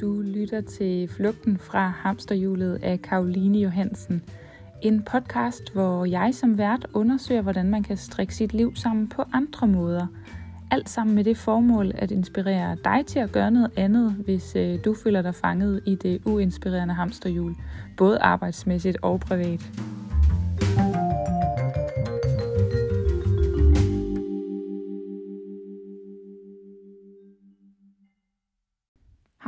Du lytter til Flugten fra hamsterhjulet af Karoline Johansen. En podcast, hvor jeg som vært undersøger, hvordan man kan strikke sit liv sammen på andre måder. Alt sammen med det formål at inspirere dig til at gøre noget andet, hvis øh, du føler dig fanget i det uinspirerende hamsterhjul, både arbejdsmæssigt og privat.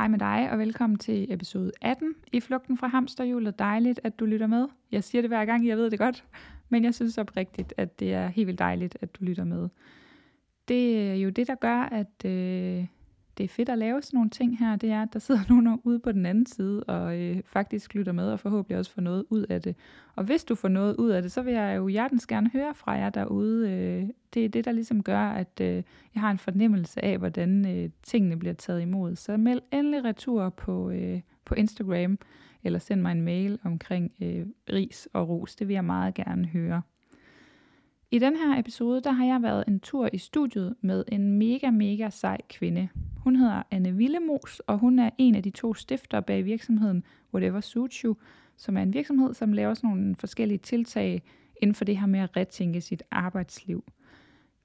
Hej med dig, og velkommen til episode 18 i Flugten fra Hamsterhjulet. Dejligt, at du lytter med. Jeg siger det hver gang, jeg ved det godt, men jeg synes oprigtigt, at det er helt vildt dejligt, at du lytter med. Det er jo det, der gør, at øh, det er fedt at lave sådan nogle ting her, det er, at der sidder nogen ude på den anden side og øh, faktisk lytter med og forhåbentlig også får noget ud af det. Og hvis du får noget ud af det, så vil jeg jo hjertens gerne høre fra jer derude. Øh, det er det, der ligesom gør, at øh, jeg har en fornemmelse af, hvordan øh, tingene bliver taget imod. Så meld endelig retur på, øh, på Instagram, eller send mig en mail omkring øh, ris og ros. Det vil jeg meget gerne høre. I den her episode, der har jeg været en tur i studiet med en mega, mega sej kvinde. Hun hedder Anne Villemos, og hun er en af de to stifter bag virksomheden Whatever Suits You, som er en virksomhed, som laver sådan nogle forskellige tiltag inden for det her med at retænke sit arbejdsliv.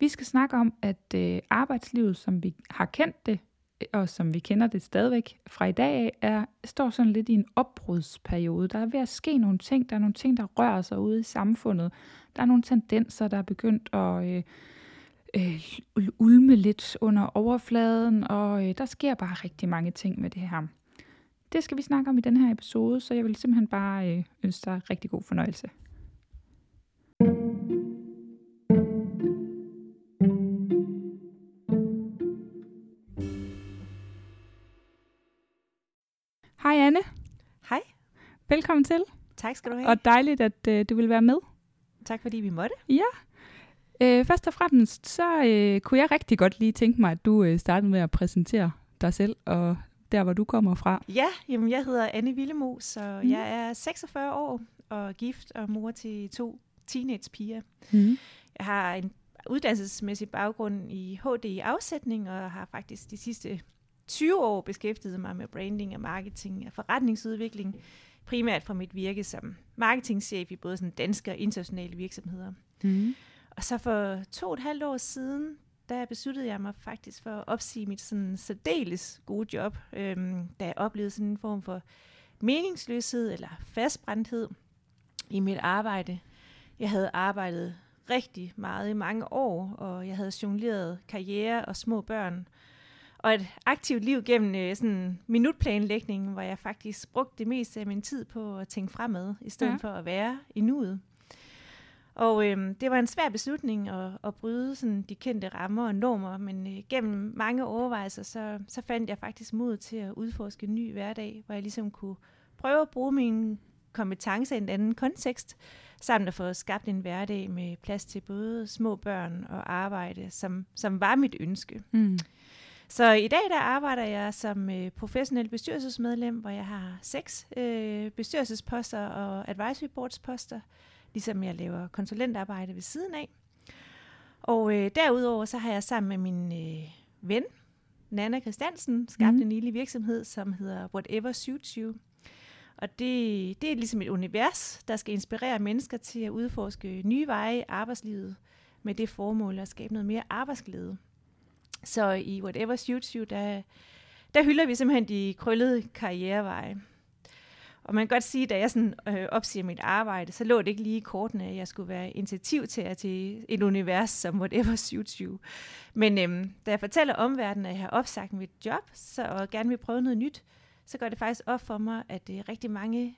Vi skal snakke om, at øh, arbejdslivet, som vi har kendt det, øh, og som vi kender det stadigvæk fra i dag af, er, står sådan lidt i en opbrudsperiode. Der er ved at ske nogle ting, der er nogle ting, der rører sig ude i samfundet. Der er nogle tendenser, der er begyndt at øh, øh, ulme lidt under overfladen, og øh, der sker bare rigtig mange ting med det her. Det skal vi snakke om i den her episode, så jeg vil simpelthen bare øh, ønske dig rigtig god fornøjelse. Hej Anne. Hej. Velkommen til. Tak skal du have. Og dejligt, at øh, du vil være med. Tak fordi vi måtte. Ja. Øh, først og fremmest, så øh, kunne jeg rigtig godt lige tænke mig, at du øh, startede med at præsentere dig selv og der, hvor du kommer fra. Ja, jamen jeg hedder Anne Villemos, og mm. jeg er 46 år og gift og mor til to teenagepiger. Mm. Jeg har en uddannelsesmæssig baggrund i HD i afsætning, og har faktisk de sidste 20 år beskæftiget mig med branding og marketing og forretningsudvikling, primært fra mit virke som marketingchef i både sådan danske og internationale virksomheder. Mm. Og så for to og et halvt år siden, der besluttede jeg mig faktisk for at opsige mit sådan særdeles gode job, øhm, da jeg oplevede sådan en form for meningsløshed eller fastbrændthed i mit arbejde. Jeg havde arbejdet rigtig meget i mange år, og jeg havde jongleret karriere og små børn, og et aktivt liv gennem øh, sådan minutplanlægning, hvor jeg faktisk brugte det meste af min tid på at tænke fremad, i stedet Ja. for at være i nuet. Og øhm, det var en svær beslutning at, at bryde sådan de kendte rammer og normer, men øh, gennem mange overvejelser, så, så fandt jeg faktisk mod til at udforske en ny hverdag, hvor jeg ligesom kunne prøve at bruge mine kompetencer i en anden kontekst, samt at få skabt en hverdag med plads til både små børn og arbejde, som, som var mit ønske. Mm. Så i dag der arbejder jeg som øh, professionel bestyrelsesmedlem, hvor jeg har seks øh, bestyrelsesposter og advisory boards poster, ligesom jeg laver konsulentarbejde ved siden af. Og øh, derudover så har jeg sammen med min øh, ven, Nana Christiansen, skabt mm. en lille virksomhed, som hedder Whatever Suits You. Og det, det er ligesom et univers, der skal inspirere mennesker til at udforske nye veje i arbejdslivet med det formål at skabe noget mere arbejdsglæde. Så i Whatever Suits You, der, der hylder vi simpelthen de krøllede karriereveje. Og man kan godt sige, at da jeg sådan, øh, opsiger mit arbejde, så lå det ikke lige i kortene, at jeg skulle være initiativtager til et univers som Whatever Suits You. Men øhm, da jeg fortæller omverdenen, at jeg har opsagt mit job så, og gerne vil prøve noget nyt, så går det faktisk op for mig, at øh, rigtig mange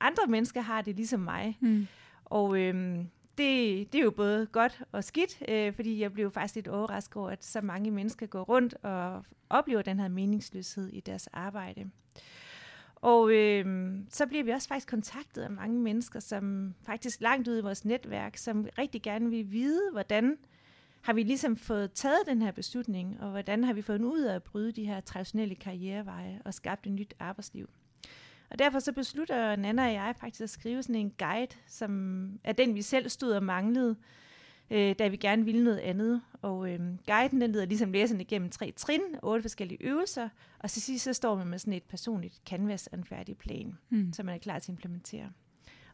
andre mennesker har det ligesom mig. Mm. Og øhm, det, det er jo både godt og skidt, øh, fordi jeg blev faktisk lidt overrasket over, at så mange mennesker går rundt og oplever den her meningsløshed i deres arbejde. Og øh, så bliver vi også faktisk kontaktet af mange mennesker, som faktisk langt ude i vores netværk, som rigtig gerne vil vide, hvordan har vi ligesom fået taget den her beslutning, og hvordan har vi fundet ud af at bryde de her traditionelle karriereveje og skabt et nyt arbejdsliv. Og derfor så beslutter Nana og jeg faktisk at skrive sådan en guide, som er den, vi selv stod og manglede, øh, da vi gerne ville noget andet. Og øh, guiden den leder ligesom læserne igennem tre trin, otte forskellige øvelser, og til sidst så står man med sådan et personligt canvas og en færdig plan, mm. som man er klar til at implementere.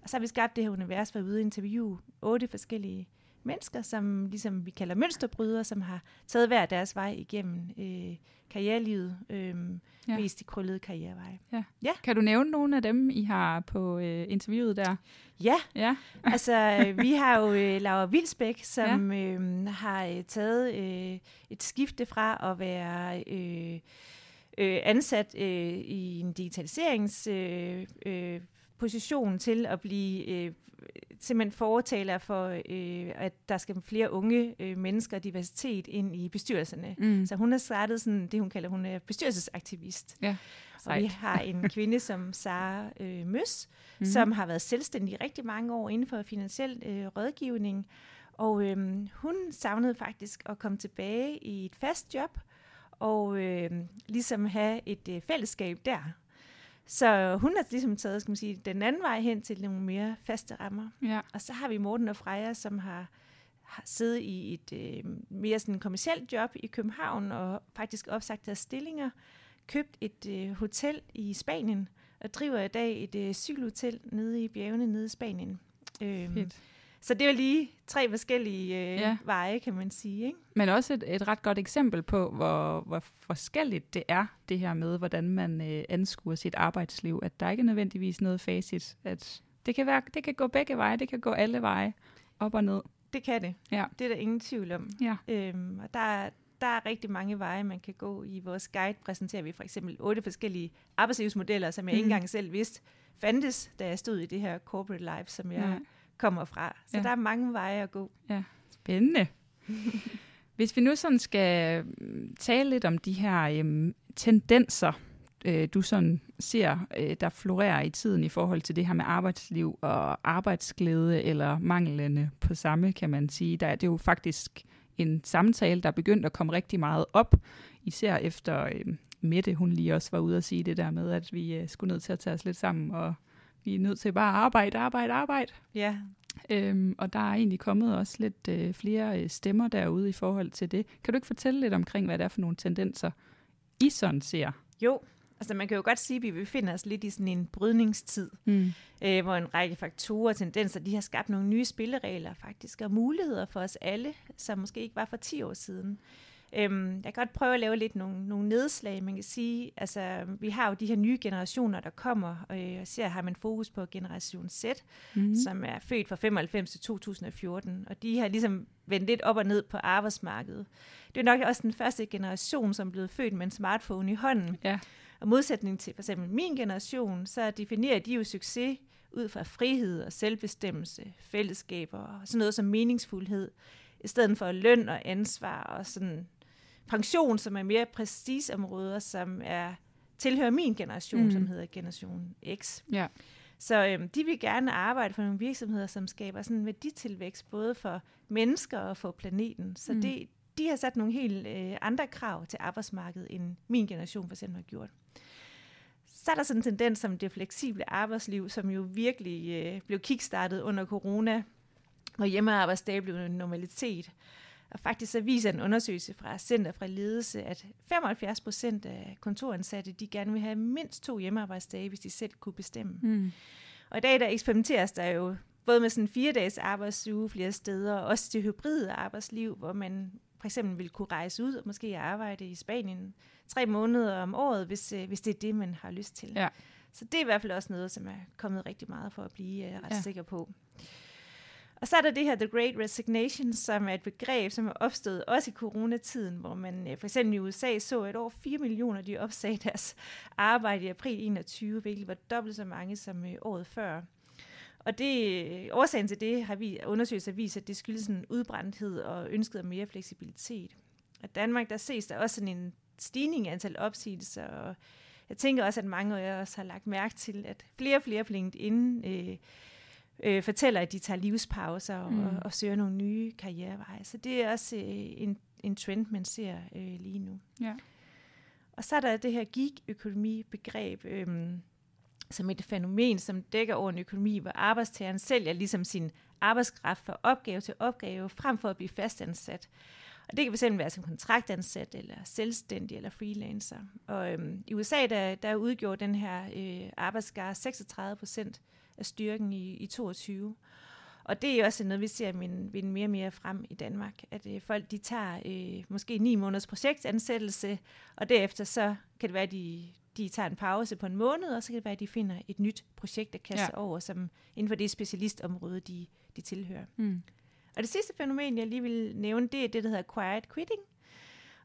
Og så har vi skabt det her univers, hvor vi ude interviewe otte forskellige mennesker, som ligesom vi kalder mønsterbrydere, som har taget hver deres vej igennem øh, karrierelivet, øh, ja. mest de krøllede karriereveje. Ja. ja. Kan du nævne nogle af dem, I har på øh, interviewet der? Ja, ja. altså vi har jo øh, Laura Vilsbæk, som ja. øh, har øh, taget øh, et skifte fra at være... Øh, øh, ansat øh, i en digitaliserings øh, øh, position til at blive øh, simpelthen fortaler for, øh, at der skal flere unge øh, mennesker og diversitet ind i bestyrelserne. Mm. Så hun har startet sådan det, hun kalder, hun er bestyrelsesaktivist. Ja. Og vi har en kvinde som Sara øh, Møs, mm. som har været selvstændig rigtig mange år inden for finansiel øh, rådgivning. Og øh, hun savnede faktisk at komme tilbage i et fast job, og øh, ligesom have et øh, fællesskab der. Så hun har ligesom taget skal man sige, den anden vej hen til nogle mere faste rammer. Ja. Og så har vi Morten og Freja, som har, har siddet i et øh, mere sådan kommersielt job i København og faktisk opsagt deres stillinger, købt et øh, hotel i Spanien og driver i dag et øh, cykelhotel nede i bjergene nede i Spanien. Øh, Fedt. Så det er jo lige tre forskellige øh, ja. veje, kan man sige. Ikke? Men også et, et ret godt eksempel på, hvor, hvor forskelligt det er, det her med, hvordan man øh, anskuer sit arbejdsliv. At der ikke er nødvendigvis noget facit. At det kan, være, det kan gå begge veje, det kan gå alle veje, op og ned. Det kan det. Ja. Det er der ingen tvivl om. Ja. Øhm, og der, der er rigtig mange veje, man kan gå. I vores guide præsenterer vi for eksempel otte forskellige arbejdslivsmodeller, som jeg mm. ikke engang selv vidste fandtes, da jeg stod i det her corporate life, som jeg... Ja kommer fra. Så ja. der er mange veje at gå. Ja, spændende. Hvis vi nu sådan skal mm, tale lidt om de her øhm, tendenser, øh, du sådan ser, øh, der florerer i tiden i forhold til det her med arbejdsliv og arbejdsglæde eller manglende på samme, kan man sige. Der er det jo faktisk en samtale, der er begyndt at komme rigtig meget op, især efter øh, Mette, hun lige også var ude at sige det der med, at vi øh, skulle ned til at tage os lidt sammen og vi er nødt til bare at arbejde, arbejde, arbejde. Ja. Øhm, og der er egentlig kommet også lidt øh, flere øh, stemmer derude i forhold til det. Kan du ikke fortælle lidt omkring, hvad det er for nogle tendenser, I sådan ser? Jo, altså man kan jo godt sige, at vi befinder os lidt i sådan en brydningstid, mm. øh, hvor en række faktorer og tendenser, de har skabt nogle nye spilleregler faktisk, og muligheder for os alle, som måske ikke var for 10 år siden. Øhm, jeg kan godt prøve at lave lidt nogle, nogle nedslag. Man kan sige, altså, vi har jo de her nye generationer, der kommer, og jeg ser, har man fokus på generation Z, mm-hmm. som er født fra 95 til 2014, og de har ligesom vendt lidt op og ned på arbejdsmarkedet. Det er nok også den første generation, som er blevet født med en smartphone i hånden. Ja. Og modsætning til for eksempel min generation, så definerer de jo succes ud fra frihed og selvbestemmelse, fællesskaber og sådan noget som meningsfuldhed, i stedet for løn og ansvar og sådan pension, som er mere områder, som er tilhører min generation, mm. som hedder generation X. Ja. Så øhm, de vil gerne arbejde for nogle virksomheder, som skaber sådan en værditilvækst, både for mennesker og for planeten. Så mm. det, de har sat nogle helt øh, andre krav til arbejdsmarkedet, end min generation for eksempel har gjort. Så er der sådan en tendens som det fleksible arbejdsliv, som jo virkelig øh, blev kickstartet under corona, hvor hjemmearbejdsdage blev en normalitet. Og faktisk så viser en undersøgelse fra Center for Ledelse, at 75 procent af kontoransatte, de gerne vil have mindst to hjemmearbejdsdage, hvis de selv kunne bestemme. Mm. Og i dag der eksperimenteres der jo både med sådan en fire dages arbejdsuge flere steder, og også det hybride arbejdsliv, hvor man for eksempel vil kunne rejse ud og måske arbejde i Spanien tre måneder om året, hvis, øh, hvis det er det, man har lyst til. Ja. Så det er i hvert fald også noget, som er kommet rigtig meget for at blive uh, ret ja. sikker på. Og så er der det her The Great Resignation, som er et begreb, som er opstået også i coronatiden, hvor man øh, for eksempel i USA så, at over 4 millioner de opsagde deres arbejde i april 21, hvilket var dobbelt så mange som øh, året før. Og det, øh, årsagen til det har vi undersøgelser vist, at det skyldes en udbrændthed og ønsket om mere fleksibilitet. Og i Danmark, der ses der også sådan en stigning i antal opsigelser, og jeg tænker også, at mange af os har lagt mærke til, at flere og flere på inden øh, øh, fortæller, at de tager livspauser og, mm. og, og søger nogle nye karriereveje. Så det er også øh, en, en trend, man ser øh, lige nu. Ja. Og så er der det her gig-økonomi-begreb, øh, som et fænomen, som dækker over en økonomi, hvor arbejdstageren sælger ligesom sin arbejdskraft fra opgave til opgave, frem for at blive fastansat. Og det kan fx være som kontraktansat, eller selvstændig, eller freelancer. Og øhm, i USA, der, der udgjorde den her øh, arbejdsgare 36 procent af styrken i, i 22. Og det er også noget, vi ser vinde, vinde mere og mere frem i Danmark, at øh, folk de tager øh, måske ni måneders projektansættelse, og derefter så kan det være, at de, de tager en pause på en måned, og så kan det være, at de finder et nyt projekt at kaste ja. over, som inden for det specialistområde, de, de tilhører. Mm. Og det sidste fænomen, jeg lige vil nævne, det er det, der hedder quiet quitting.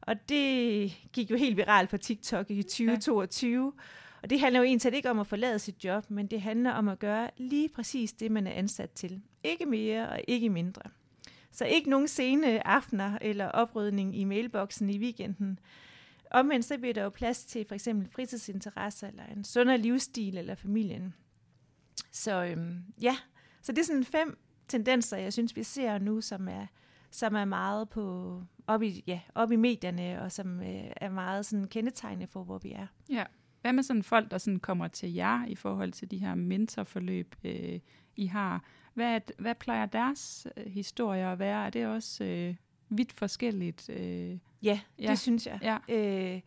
Og det gik jo helt viralt på TikTok i 2022. Ja. Og det handler jo egentlig ikke om at forlade sit job, men det handler om at gøre lige præcis det, man er ansat til. Ikke mere og ikke mindre. Så ikke nogen sene aftener eller oprydning i mailboksen i weekenden. Omvendt så bliver der jo plads til for eksempel fritidsinteresser, eller en sundere livsstil, eller familien. Så øhm, ja, så det er sådan fem tendenser, jeg synes, vi ser nu, som er, som er meget på, op, i, ja, op i medierne, og som øh, er meget sådan kendetegnende for, hvor vi er. Ja. Hvad med sådan folk, der sådan kommer til jer i forhold til de her mentorforløb, øh, I har? Hvad, hvad plejer deres øh, historier at være? Er det også øh, vidt forskelligt? Øh? Ja, ja, det synes jeg. Ja. Øh,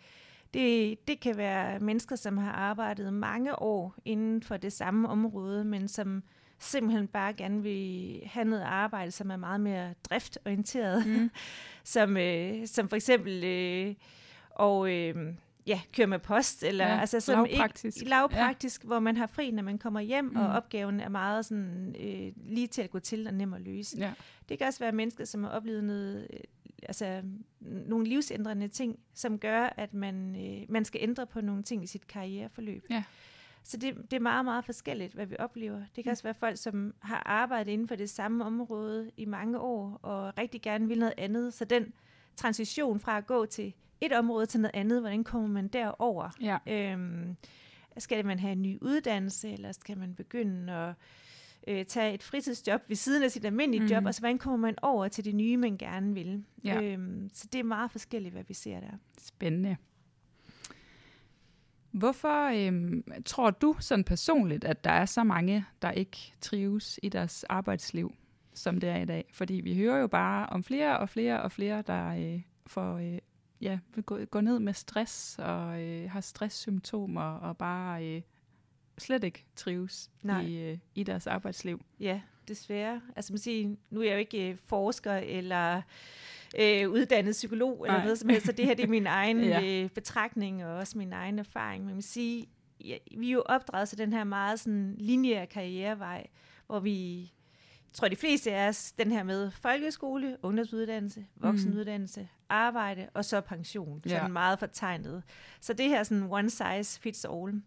det, det kan være mennesker, som har arbejdet mange år inden for det samme område, men som simpelthen bare gerne vil have noget arbejde, som er meget mere driftorienteret. Mm. som, øh, som for eksempel... Øh, og... Øh, ja, køre med post, eller ja, altså sådan lavpraktisk, ikke, lavpraktisk ja. hvor man har fri, når man kommer hjem, mm. og opgaven er meget sådan øh, lige til at gå til og nem at løse. Ja. Det kan også være mennesker, som har oplevet noget, øh, altså nogle livsændrende ting, som gør, at man, øh, man skal ændre på nogle ting i sit karriereforløb. Ja. Så det, det er meget, meget forskelligt, hvad vi oplever. Det kan mm. også være folk, som har arbejdet inden for det samme område i mange år, og rigtig gerne vil noget andet. Så den transition fra at gå til et område til noget andet, hvordan kommer man derover? Ja. Øhm, skal man have en ny uddannelse, eller skal man begynde at øh, tage et fritidsjob ved siden af sit almindelige mm. job, og så hvordan kommer man over til det nye, man gerne vil? Ja. Øhm, så det er meget forskelligt, hvad vi ser der. Spændende. Hvorfor øhm, tror du sådan personligt, at der er så mange, der ikke trives i deres arbejdsliv, som det er i dag? Fordi vi hører jo bare om flere og flere og flere, der øh, får øh, ja, gå, gå ned med stress og øh, har stresssymptomer og bare øh, slet ikke trives Nej. i, øh, i deres arbejdsliv. Ja, desværre. Altså man siger, nu er jeg jo ikke øh, forsker eller øh, uddannet psykolog eller Nej. noget som helst, så det her det er min egen ja. øh, betragtning og også min egen erfaring. Men man siger, ja, vi er jo opdraget til den her meget sådan lineære karrierevej, hvor vi tror de fleste af os, den her med folkeskole, ungdomsuddannelse, voksenuddannelse, arbejde og så pension. Sådan ja. meget fortegnet. Så det her sådan one size fits all.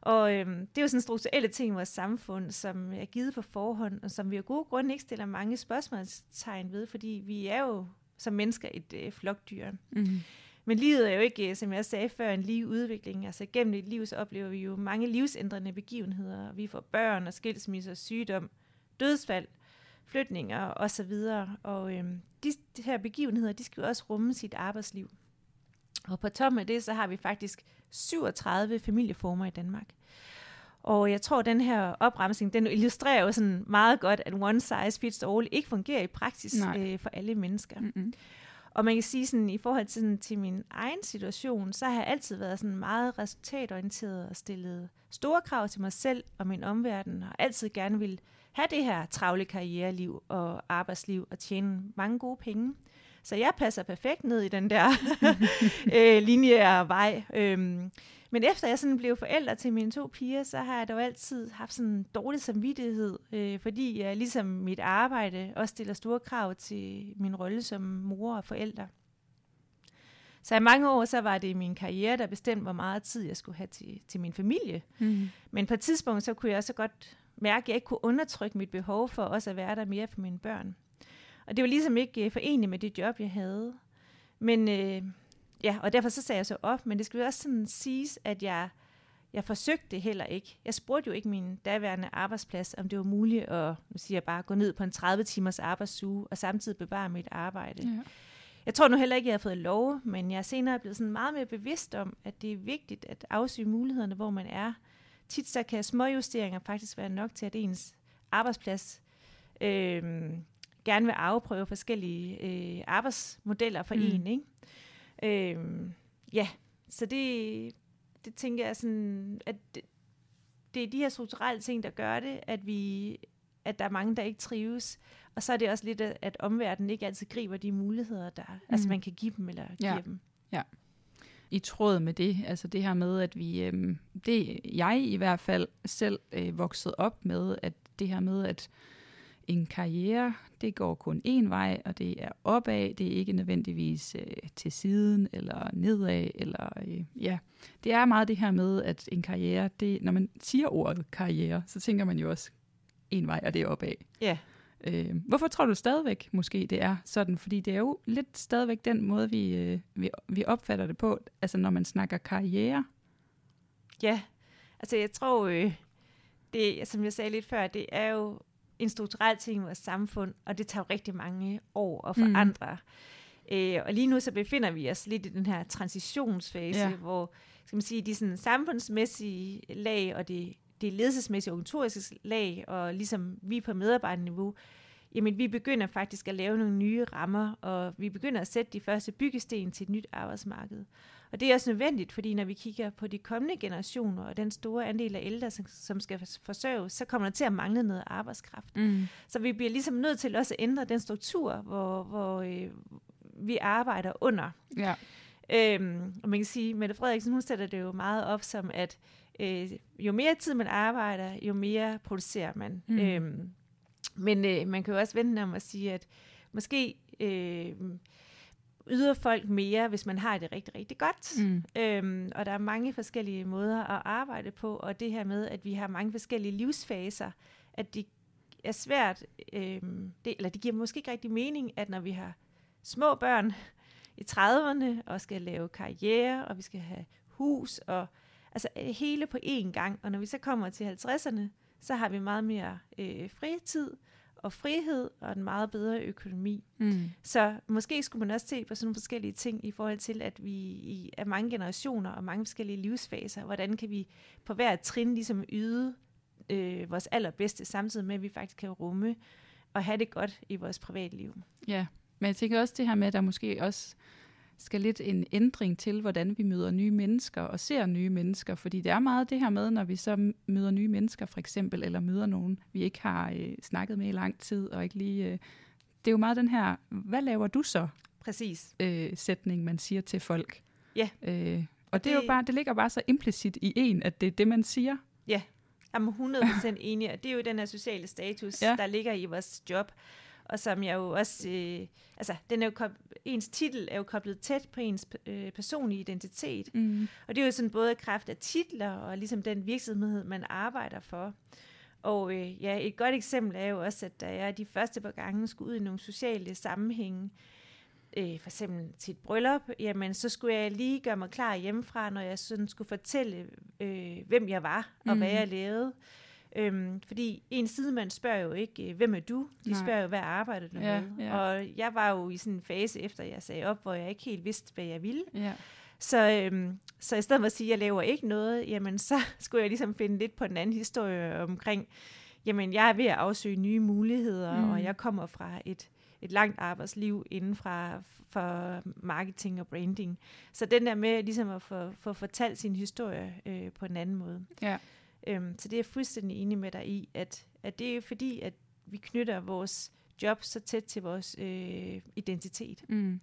Og øhm, det er jo sådan strukturelle ting i vores samfund, som er givet på forhånd, og som vi af gode grunde ikke stiller mange spørgsmålstegn ved, fordi vi er jo som mennesker et øh, flokdyr. Mm-hmm. Men livet er jo ikke, som jeg sagde før, en lige udvikling. Altså gennem et liv, så oplever vi jo mange livsændrende begivenheder. Vi får børn og skilsmisser, sygdom, dødsfald, flytninger osv. Og, og øhm, de, de her begivenheder, de skal jo også rumme sit arbejdsliv. Og på toppen af det, så har vi faktisk 37 familieformer i Danmark. Og jeg tror, at den her opremsning, den illustrerer jo sådan meget godt, at one size fits all ikke fungerer i praksis øh, for alle mennesker. Mm-hmm. Og man kan sige sådan, i forhold til, sådan, til min egen situation, så har jeg altid været sådan meget resultatorienteret og stillet store krav til mig selv og min omverden, og altid gerne vil have det her travle karriereliv og arbejdsliv og tjene mange gode penge. Så jeg passer perfekt ned i den der øh, lineære vej. Øhm, men efter jeg sådan blev forældre til mine to piger, så har jeg dog altid haft sådan en dårlig samvittighed, øh, fordi jeg ligesom mit arbejde også stiller store krav til min rolle som mor og forældre. Så i mange år, så var det min karriere, der bestemte, hvor meget tid jeg skulle have til, til min familie. Mm. Men på et tidspunkt, så kunne jeg også godt mærke, at jeg ikke kunne undertrykke mit behov for også at være der mere for mine børn. Og det var ligesom ikke øh, foreneligt med det job, jeg havde. Men øh, ja, og derfor så sagde jeg så op, men det skulle også sådan siges, at jeg, jeg forsøgte det heller ikke. Jeg spurgte jo ikke min daværende arbejdsplads, om det var muligt at nu siger jeg bare, gå ned på en 30 timers arbejdsuge og samtidig bevare mit arbejde. Ja. Jeg tror nu heller ikke, jeg har fået lov, men jeg er senere blevet sådan meget mere bevidst om, at det er vigtigt at afsøge mulighederne, hvor man er, tit så kan små justeringer faktisk være nok til, at ens arbejdsplads øh, gerne vil afprøve forskellige øh, arbejdsmodeller for mm. en. Ikke? Øh, ja, så det, det tænker jeg sådan, at det, det er de her strukturelle ting, der gør det, at vi at der er mange, der ikke trives. Og så er det også lidt, at omverdenen ikke altid griber de muligheder, der altså, mm. altså man kan give dem eller give ja. dem. Ja. I tråd med det, altså det her med, at vi, øh, det jeg i hvert fald selv øh, vokset op med, at det her med, at en karriere, det går kun én vej, og det er opad, det er ikke nødvendigvis øh, til siden eller nedad, eller øh, ja, det er meget det her med, at en karriere, det, når man siger ordet karriere, så tænker man jo også en vej, og det er opad. Ja. Øh, hvorfor tror du stadigvæk måske det er sådan? Fordi det er jo lidt stadigvæk den måde, vi, øh, vi, vi opfatter det på, altså når man snakker karriere. Ja, altså jeg tror, øh, det, som jeg sagde lidt før, det er jo en strukturel ting i vores samfund, og det tager jo rigtig mange år at forandre. Mm. Øh, og lige nu så befinder vi os lidt i den her transitionsfase, ja. hvor skal man sige, de sådan samfundsmæssige lag og det, det ledelsesmæssige organisatoriske lag, og ligesom vi på medarbejderniveau, jamen vi begynder faktisk at lave nogle nye rammer, og vi begynder at sætte de første byggesten til et nyt arbejdsmarked. Og det er også nødvendigt, fordi når vi kigger på de kommende generationer og den store andel af ældre, som skal forsørge, så kommer der til at mangle noget arbejdskraft. Mm. Så vi bliver ligesom nødt til også at ændre den struktur, hvor, hvor øh, vi arbejder under. Ja. Øhm, og man kan sige, Mette Frederiksen, hun sætter det jo meget op som, at øh, jo mere tid man arbejder, jo mere producerer man. Mm. Øhm, men øh, man kan jo også vente om at sige, at måske øh, yder folk mere, hvis man har det rigtig, rigtig godt. Mm. Øhm, og der er mange forskellige måder at arbejde på, og det her med, at vi har mange forskellige livsfaser, at det er svært, øhm, det, eller det giver måske ikke rigtig mening, at når vi har små børn i 30'erne, og skal lave karriere, og vi skal have hus, og altså hele på én gang, og når vi så kommer til 50'erne, så har vi meget mere øh, fritid, og frihed og en meget bedre økonomi. Mm. Så måske skulle man også se på sådan nogle forskellige ting i forhold til, at vi i, er mange generationer og mange forskellige livsfaser, hvordan kan vi på hver trin ligesom yde øh, vores allerbedste, samtidig med, at vi faktisk kan rumme og have det godt i vores privatliv. Ja, men jeg tænker også det her med, at der måske også skal lidt en ændring til, hvordan vi møder nye mennesker og ser nye mennesker. Fordi det er meget det her med, når vi så møder nye mennesker for eksempel, eller møder nogen, vi ikke har øh, snakket med i lang tid, og ikke lige... Øh, det er jo meget den her, hvad laver du så? Præcis. Øh, sætning, man siger til folk. Ja. Øh, og det, det, er jo bare, det ligger bare så implicit i en, at det er det, man siger. Ja, jeg er 100% enig, og det er jo den her sociale status, ja. der ligger i vores job og som jeg jo også, øh, altså den er jo ens titel er jo koblet tæt på ens øh, personlige identitet. Mm. Og det er jo sådan både kraft af titler og ligesom den virksomhed, man arbejder for. Og øh, ja, et godt eksempel er jo også, at da jeg de første par gange skulle ud i nogle sociale sammenhænge, øh, for eksempel til et bryllup, jamen så skulle jeg lige gøre mig klar hjemmefra, når jeg sådan skulle fortælle, øh, hvem jeg var og mm. hvad jeg lavede. Øhm, fordi en sidemand spørger jo ikke, øh, hvem er du? De Nej. spørger jo, hvad arbejder du ja, med? Ja. Og jeg var jo i sådan en fase, efter jeg sagde op, hvor jeg ikke helt vidste, hvad jeg ville. Ja. Så, øhm, så i stedet for at sige, at jeg laver ikke noget, jamen så skulle jeg ligesom finde lidt på en anden historie omkring, jamen jeg er ved at afsøge nye muligheder, mm. og jeg kommer fra et, et langt arbejdsliv inden fra for marketing og branding. Så den der med ligesom at få, få fortalt sin historie øh, på en anden måde. Ja. Øhm, så det er jeg fuldstændig enig med dig i, at, at det er fordi, at vi knytter vores job så tæt til vores øh, identitet. Mm.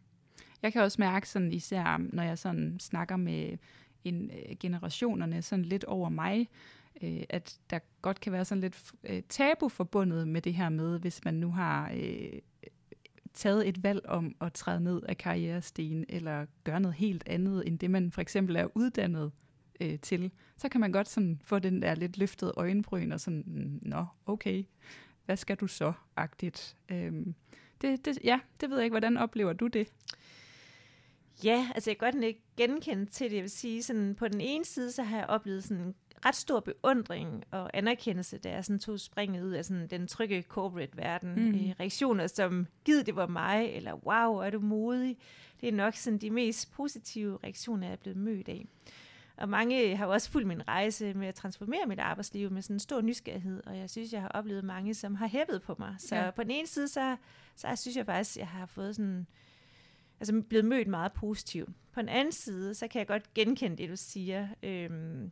Jeg kan også mærke sådan, især når jeg sådan snakker med en, øh, generationerne sådan lidt over mig, øh, at der godt kan være sådan lidt øh, tabu forbundet med det her med, hvis man nu har øh, taget et valg om at træde ned af karrierestigen, eller gøre noget helt andet, end det man for eksempel er uddannet øh, til, så kan man godt sådan få den der lidt løftede øjenbryn og sådan, nå, okay, hvad skal du så, agtigt. Øhm, det, det, ja, det ved jeg ikke, hvordan oplever du det? Ja, altså jeg kan godt ikke genkende til det. Jeg vil sige, sådan, på den ene side, så har jeg oplevet sådan en ret stor beundring og anerkendelse, da jeg sådan tog springet ud af sådan den trygge corporate-verden. Mm. Øh, reaktioner som, gid det var mig, eller wow, er du modig. Det er nok sådan de mest positive reaktioner, jeg er blevet mødt af. Og mange har jo også fulgt min rejse med at transformere mit arbejdsliv med sådan en stor nysgerrighed, og jeg synes, jeg har oplevet mange, som har hæppet på mig. Så ja. på den ene side, så, så synes jeg faktisk, jeg har fået sådan, altså blevet mødt meget positivt. På den anden side, så kan jeg godt genkende det, du siger. Øhm,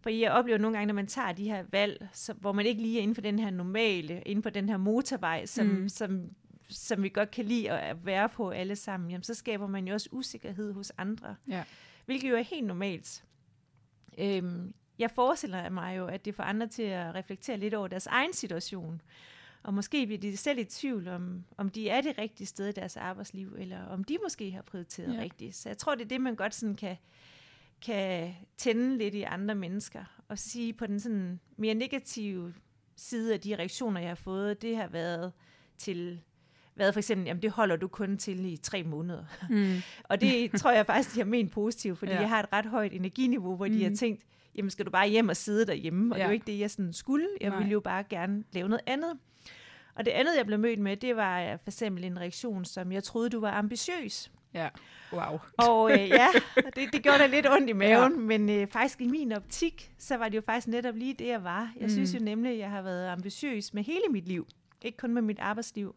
for jeg oplever nogle gange, når man tager de her valg, så, hvor man ikke lige er inden for den her normale, inden for den her motorvej, som, mm. som, som vi godt kan lide at være på alle sammen, jamen, så skaber man jo også usikkerhed hos andre. Ja. Hvilket jo er helt normalt. Øhm, jeg forestiller mig jo, at det får andre til at reflektere lidt over deres egen situation. Og måske bliver de selv i tvivl om, om de er det rigtige sted i deres arbejdsliv, eller om de måske har prioriteret ja. rigtigt. Så jeg tror, det er det, man godt sådan kan, kan tænde lidt i andre mennesker, og sige på den sådan mere negative side af de reaktioner, jeg har fået, det har været til været for eksempel, jamen det holder du kun til i tre måneder. Mm. og det tror jeg faktisk, de har ment positivt, fordi ja. jeg har et ret højt energiniveau, hvor mm. de har mm. tænkt, jamen skal du bare hjem og sidde derhjemme, og ja. det er jo ikke det, jeg sådan skulle. Jeg Nej. ville jo bare gerne lave noget andet. Og det andet, jeg blev mødt med, det var for eksempel en reaktion, som jeg troede, du var ambitiøs. Ja, wow. Og øh, ja, det, det gjorde da lidt ondt i maven, ja. men øh, faktisk i min optik, så var det jo faktisk netop lige det, jeg var. Jeg mm. synes jo nemlig, at jeg har været ambitiøs med hele mit liv, ikke kun med mit arbejdsliv.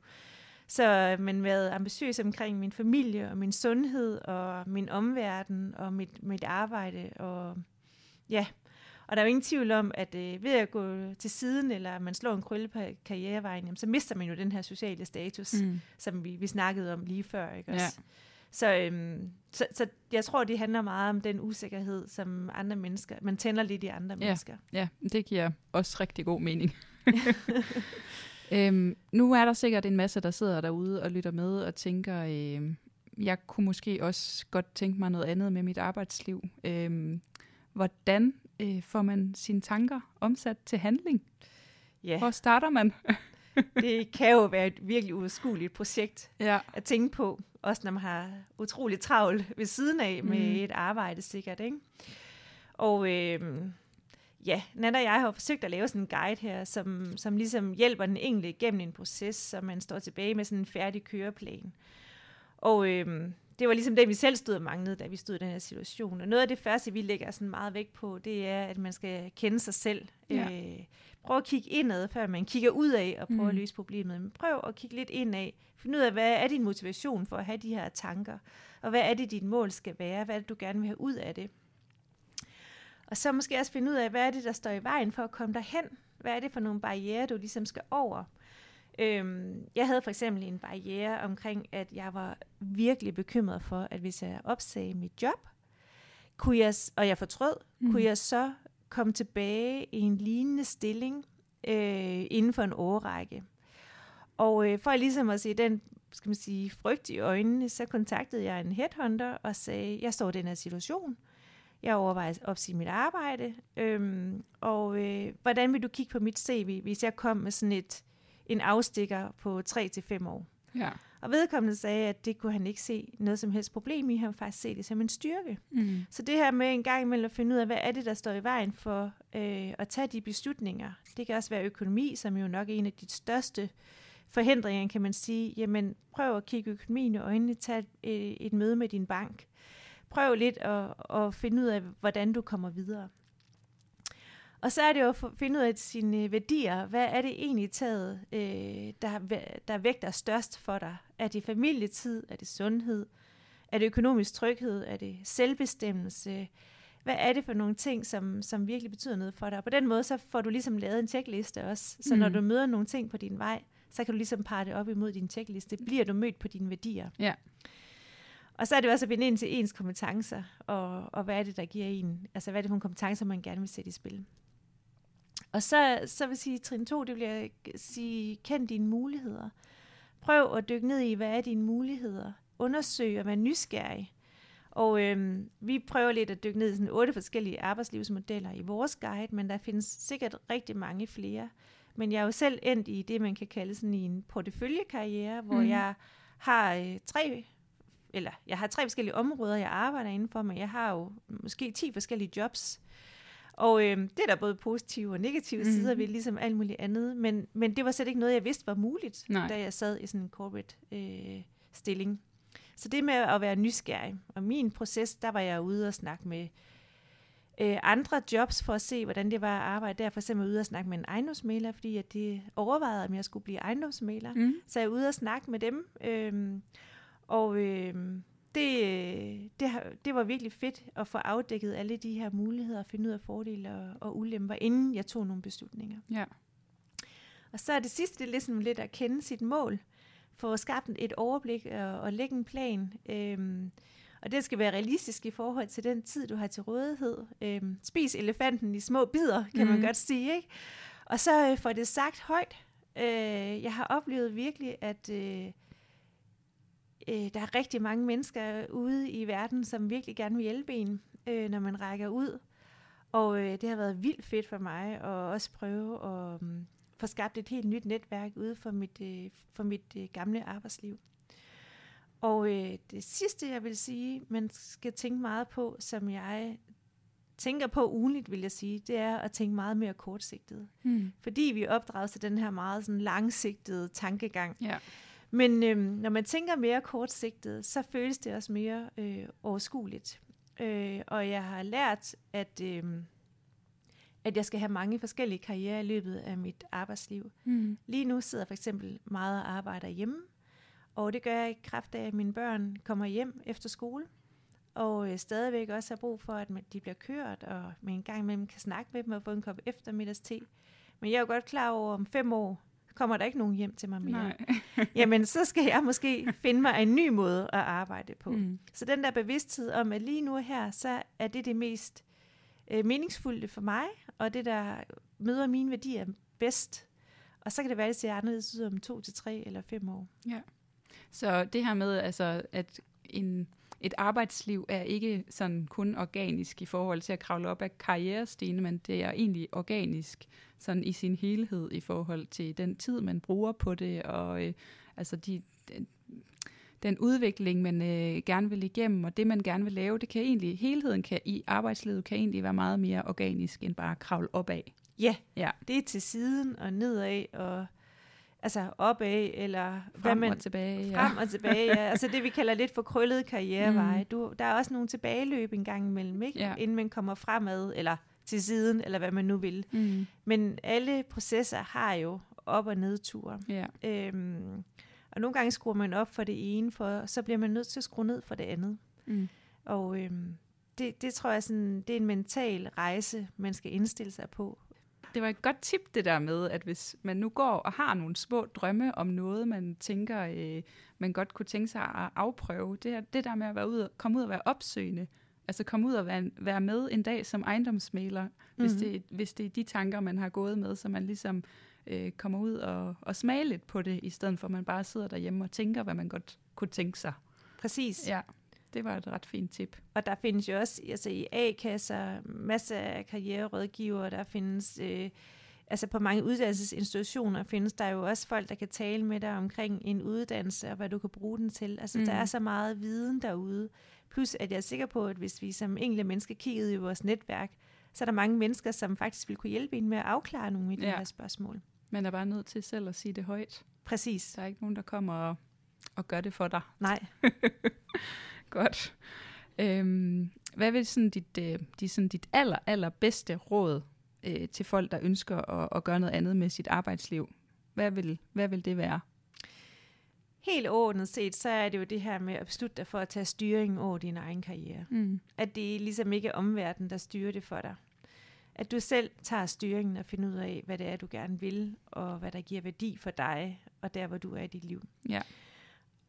Så men været ambitiøs omkring min familie og min sundhed og min omverden og mit, mit arbejde. Og ja, og der er jo ingen tvivl om, at øh, ved at gå til siden, eller man slår en krølle på karrierevejen, jamen, så mister man jo den her sociale status, mm. som vi, vi snakkede om lige før. Ikke også? Ja. Så, øhm, så, så jeg tror, det handler meget om den usikkerhed, som andre mennesker, man tænder lidt i andre ja. mennesker. Ja, det giver også rigtig god mening. øhm, nu er der sikkert en masse, der sidder derude og lytter med og tænker, øh, jeg kunne måske også godt tænke mig noget andet med mit arbejdsliv. Øh, hvordan øh, får man sine tanker omsat til handling? Ja. Hvor starter man? det kan jo være et virkelig uoverskueligt projekt ja. at tænke på, også når man har utrolig travlt ved siden af med mm. et arbejde sikkert. Ikke? Og øh, ja, Nana og jeg har forsøgt at lave sådan en guide her, som, som ligesom hjælper den enkelte igennem en proces, så man står tilbage med sådan en færdig køreplan. Og øh, det var ligesom det, vi selv stod og manglede, da vi stod i den her situation. Og noget af det første, vi lægger sådan meget vægt på, det er, at man skal kende sig selv. Ja. Øh, prøv at kigge indad, før man kigger ud af og prøver mm. at løse problemet. Men prøv at kigge lidt indad. Find ud af, hvad er din motivation for at have de her tanker? Og hvad er det, dit mål skal være? Hvad er det, du gerne vil have ud af det? Og så måske også finde ud af, hvad er det, der står i vejen for at komme derhen? Hvad er det for nogle barriere, du ligesom skal over? Øhm, jeg havde for eksempel en barriere omkring, at jeg var virkelig bekymret for, at hvis jeg opsagde mit job, kunne jeg, og jeg fortrød, mm. kunne jeg så komme tilbage i en lignende stilling øh, inden for en årrække. Og øh, for ligesom at se den skal man sige, frygt i øjnene, så kontaktede jeg en headhunter og sagde, jeg står i den her situation. Jeg overvejer at opsige mit arbejde. Øhm, og øh, hvordan vil du kigge på mit CV, hvis jeg kom med sådan et en afstikker på 3 til fem år. Ja. Og vedkommende sagde, at det kunne han ikke se noget som helst problem i. Han faktisk se det som en styrke. Mm. Så det her med en gang imellem at finde ud af, hvad er det, der står i vejen for øh, at tage de beslutninger. Det kan også være økonomi, som jo nok er en af de største forhindringer, kan man sige. Jamen, prøv at kigge økonomien i øjnene, tag et, et møde med din bank. Prøv lidt at, at finde ud af, hvordan du kommer videre. Og så er det jo at finde ud af sine værdier. Hvad er det egentlig taget, øh, der, der vægter størst for dig? Er det familietid? Er det sundhed? Er det økonomisk tryghed? Er det selvbestemmelse? Hvad er det for nogle ting, som, som virkelig betyder noget for dig? Og på den måde, så får du ligesom lavet en checkliste også. Så mm. når du møder nogle ting på din vej, så kan du ligesom parre det op imod din checkliste. Bliver du mødt på dine værdier? Ja. Og så er det også at binde ind til ens kompetencer, og, og hvad er det, der giver en, altså hvad er det for nogle kompetencer, man gerne vil sætte i spil. Og så, så vil jeg sige, trin 2, det vil jeg sige, kend dine muligheder. Prøv at dykke ned i, hvad er dine muligheder. Undersøg og vær nysgerrig. Og øhm, vi prøver lidt at dykke ned i sådan otte forskellige arbejdslivsmodeller i vores guide, men der findes sikkert rigtig mange flere. Men jeg er jo selv endt i det, man kan kalde sådan en porteføljekarriere, hvor mm. jeg har øh, tre eller jeg har tre forskellige områder, jeg arbejder indenfor, men jeg har jo måske 10 forskellige jobs. Og øh, det er der både positive og negative mm. sider ved, ligesom alt muligt andet. Men, men det var slet ikke noget, jeg vidste var muligt, Nej. da jeg sad i sådan en corporate øh, stilling. Så det med at være nysgerrig. Og min proces, der var jeg ude og snakke med øh, andre jobs for at se, hvordan det var at arbejde der. For eksempel ude og snakke med en ejendomsmaler, fordi at det overvejede, om jeg skulle blive ejendomsmaler. Mm. Så jeg er ude og snakke med dem. Øh, og øh, det, det, har, det var virkelig fedt at få afdækket alle de her muligheder og finde ud af fordele og, og ulemper, inden jeg tog nogle beslutninger. Ja. Og så er det sidste, det er ligesom lidt at kende sit mål, få skabt et overblik og, og lægge en plan. Øhm, og det skal være realistisk i forhold til den tid, du har til rådighed. Øhm, spis elefanten i små bidder, kan mm. man godt sige. Ikke? Og så øh, får det sagt højt. Øh, jeg har oplevet virkelig, at øh, øh, der er rigtig mange mennesker ude i verden, som virkelig gerne vil hjælpe en, øh, når man rækker ud. Og øh, det har været vildt fedt for mig at også prøve at um, få skabt et helt nyt netværk ude for mit, øh, for mit øh, gamle arbejdsliv. Og øh, det sidste, jeg vil sige, man skal tænke meget på, som jeg tænker på ugenligt, vil jeg sige, det er at tænke meget mere kortsigtet. Mm. Fordi vi er opdraget til den her meget sådan langsigtede tankegang. Ja. Men øhm, når man tænker mere kortsigtet, så føles det også mere øh, overskueligt. Øh, og jeg har lært, at, øh, at jeg skal have mange forskellige karrierer i løbet af mit arbejdsliv. Mm. Lige nu sidder jeg for eksempel meget og arbejder hjemme, og det gør jeg i kraft af, at mine børn kommer hjem efter skole, og øh, stadigvæk også har brug for, at de bliver kørt, og man en gang imellem kan snakke med dem og få en kop eftermiddagste. Men jeg er jo godt klar over, om fem år kommer der ikke nogen hjem til mig mere. Nej. Jamen, så skal jeg måske finde mig en ny måde at arbejde på. Mm. Så den der bevidsthed om, at lige nu her, så er det det mest øh, meningsfulde for mig, og det, der møder mine værdier bedst. Og så kan det være, at det ser anderledes ud om to til tre eller fem år. Så det her med, altså, at en, et arbejdsliv er ikke sådan kun organisk i forhold til at kravle op ad karrierestigen, men det er egentlig organisk sådan i sin helhed i forhold til den tid, man bruger på det, og øh, altså de, den, den udvikling, man øh, gerne vil igennem, og det, man gerne vil lave, det kan egentlig, helheden kan, i arbejdslivet kan egentlig være meget mere organisk, end bare at kravle opad. Ja, Ja. det er til siden og nedad, og altså opad, eller hvad Frem man, og tilbage. Ja. frem og tilbage. Ja. Altså det, vi kalder lidt for krøllede karriereveje. Du, der er også nogle tilbageløb en gang imellem, ikke? Ja. inden man kommer fremad, eller til siden, eller hvad man nu vil. Mm. Men alle processer har jo op- og nedture. Ja. Øhm, og nogle gange skruer man op for det ene, for så bliver man nødt til at skrue ned for det andet. Mm. Og øhm, det, det tror jeg, sådan, det er en mental rejse, man skal indstille sig på. Det var et godt tip, det der med, at hvis man nu går og har nogle små drømme om noget, man tænker, øh, man godt kunne tænke sig at afprøve, det, er, det der med at være ud, komme ud og være opsøgende, altså komme ud og være, være med en dag som ejendomsmaler, mm-hmm. hvis, Mhm. det, hvis det er de tanker, man har gået med, så man ligesom øh, kommer ud og, og smager lidt på det, i stedet for at man bare sidder derhjemme og tænker, hvad man godt kunne tænke sig. Præcis. Ja, det var et ret fint tip. Og der findes jo også altså i A-kasser masser af karriererådgivere, der findes... Øh, altså på mange uddannelsesinstitutioner findes der jo også folk, der kan tale med dig omkring en uddannelse og hvad du kan bruge den til. Altså mm. der Mm. er så meget viden derude. Plus at jeg er sikker på, at hvis vi som enkelte mennesker kiggede i vores netværk, så er der mange mennesker, som faktisk vil kunne hjælpe en med at afklare nogle af de Ja. her spørgsmål. Man er bare nødt til selv at sige det højt. Præcis. Der er ikke nogen, der kommer og, og gør det for dig. Nej. Godt. Øhm, hvad vil sådan dit, øh, de, sådan dit aller, aller bedste råd øh, til folk, der ønsker at, at gøre noget andet med sit arbejdsliv? Hvad vil, hvad vil det være? Helt overordnet set, så er det jo det her med at beslutte dig for at tage styringen over din egen karriere. Mm. At det ligesom ikke er omverdenen, der styrer det for dig. At du selv tager styringen og finder ud af, hvad det er, du gerne vil, og hvad der giver værdi for dig, og der, hvor du er i dit liv. Ja.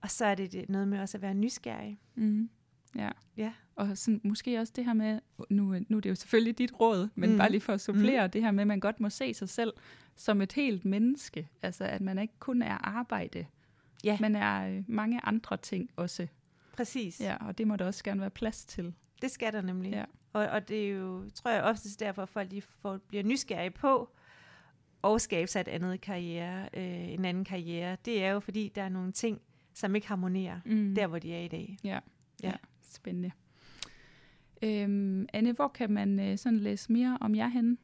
Og så er det noget med også at være nysgerrig. Mm. Ja. Ja. Og sådan, måske også det her med, nu, nu er det jo selvfølgelig dit råd, men Mm. bare lige for at supplere, mm. det her med, at man godt må se sig selv som et helt menneske. Altså, at man ikke kun er arbejde, Ja. man er øh, mange andre ting også. Præcis. Ja, og det må der også gerne være plads til. Det skal der nemlig. Ja. Og, og det er jo, tror jeg, oftest derfor, at folk de får, bliver nysgerrige på og skabe sig et andet karriere, øh, en anden karriere. Det er jo, fordi der er nogle ting, som ikke harmonerer Mm. der, hvor de er i dag. Ja, Ja. ja. spændende. Øhm, Anne, hvor kan man øh, sådan læse mere om jer henne?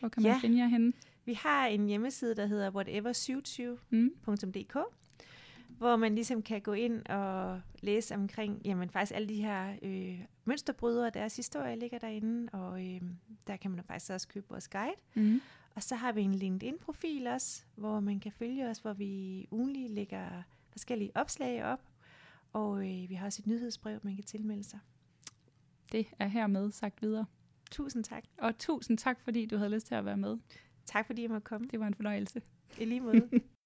Hvor kan man Ja. finde jer henne? Vi har en hjemmeside, der hedder whatever27.dk, Mm? hvor man ligesom kan gå ind og læse omkring, jamen faktisk alle de her øh, mønsterbrydere, deres historie ligger derinde, og øh, der kan man faktisk også købe vores guide. Mm. Og så har vi en LinkedIn-profil også, hvor man kan følge os, hvor vi ugenligt lægger forskellige opslag op, og øh, vi har også et nyhedsbrev, man kan tilmelde sig. Det er hermed sagt videre. Tusind tak. Og tusind tak, fordi du havde lyst til at være med. Tak fordi jeg måtte komme. Det var en fornøjelse. I lige måde.